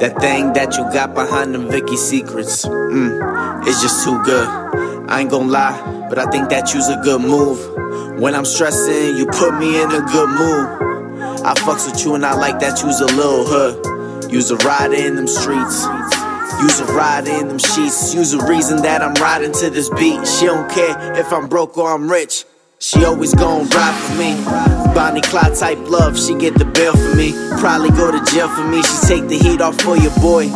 That thing that you got behind them Vicky secrets, mm, it's just too good. I ain't gonna lie, but I think that you's a good move. When I'm stressing, you put me in a good mood. I fucks with you and I like that you's a little hood. You's a rider in them streets. You's a rider in them sheets. You's a reason that I'm riding to this beat. She don't care if I'm broke or I'm rich. She always gon' ride for me. Bonnie Clyde type love, she get the bill for me. Probably go to jail for me, she take the heat off for your boy.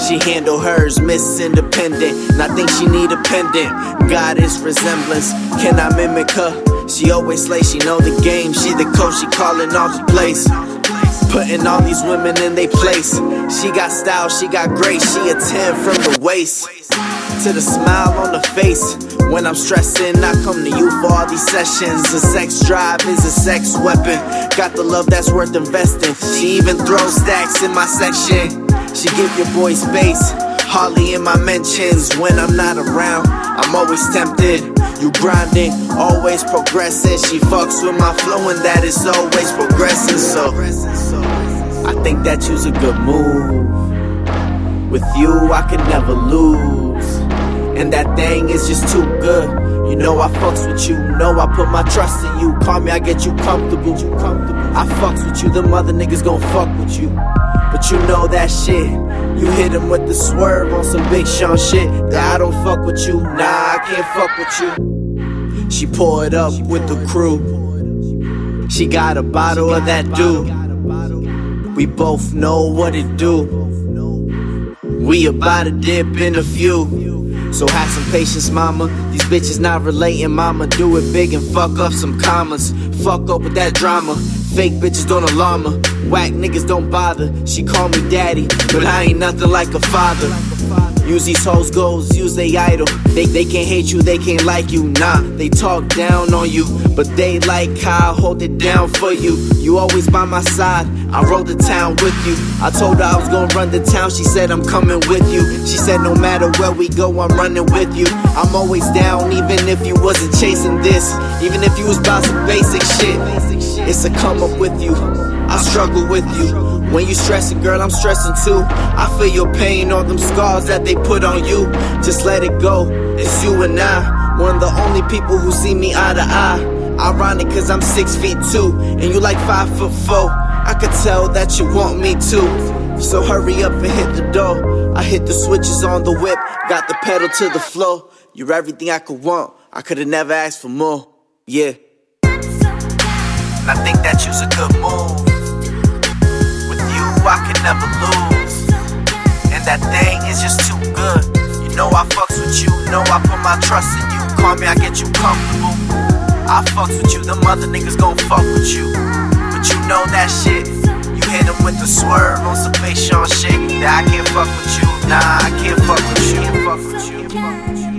She handle hers, Miss Independent, and I think she need a pendant. Goddess resemblance, can I mimic her? She always slay, she know the game. She the coach, she calling off the place. Putting all these women in their place. She got style, she got grace. She a 10 from the waist to the smile on the face. When I'm stressing, I come to you for all these sessions. The sex drive is a sex weapon. Got the love that's worth investing. She even throws stacks in my section. She give your boy space. Hardly in my mentions when I'm not around. I'm always tempted. You grinding, always progressing. She fucks with my flow and that is always progressing. So I think that you's a good move. With you, I can never lose. And that thing is just too good. You know I fucks with you, know I put my trust in you. Call me, I get you comfortable. You comfortable. I fucks with you, The mother niggas gon' fuck with you. But you know that shit. You hit him with the swerve on some Big Sean shit. That I don't fuck with you, nah, I can't fuck with you. She poured up with the crew. She got a bottle of that dude. We both know what it do. We about to dip in a few. So have some patience, mama. These bitches not relating, mama. Do it big and fuck up some commas. Fuck up with that drama. Fake bitches don't alarm her. Whack niggas don't bother. She call me daddy, but I ain't nothing like a father. Use these hoes goals, use they idol. They, they can't hate you, they can't like you. Nah, they talk down on you, but they like how I hold it down for you. You always by my side, I rode the town with you. I told her I was gonna run the town, she said I'm coming with you. She said no matter where we go, I'm running with you. I'm always down, even if you wasn't chasing this. Even if you was about some basic shit. It's a come up with you. I struggle with you. When you stressing, girl, I'm stressing too. I feel your pain all them scars that they put on you. Just let it go. It's you and I. One of the only people who see me eye to eye. Ironic cause I'm six feet two and you like five foot four. I could tell that you want me too. So hurry up and hit the door. I hit the switches on the whip, got the pedal to the floor. You're everything I could want. I could have never asked for more. Yeah. I think that you's a good move. With you, I can never lose. And that thing is just too good. You know I fucks with you, know I put my trust in you. Call me, I get you comfortable. I fucks with you, them other niggas gon' fuck with you. That shit. You hit him with the swerve on some face on shit. That I can't fuck with you. Nah, I can't fuck with you. Can't fuck with you.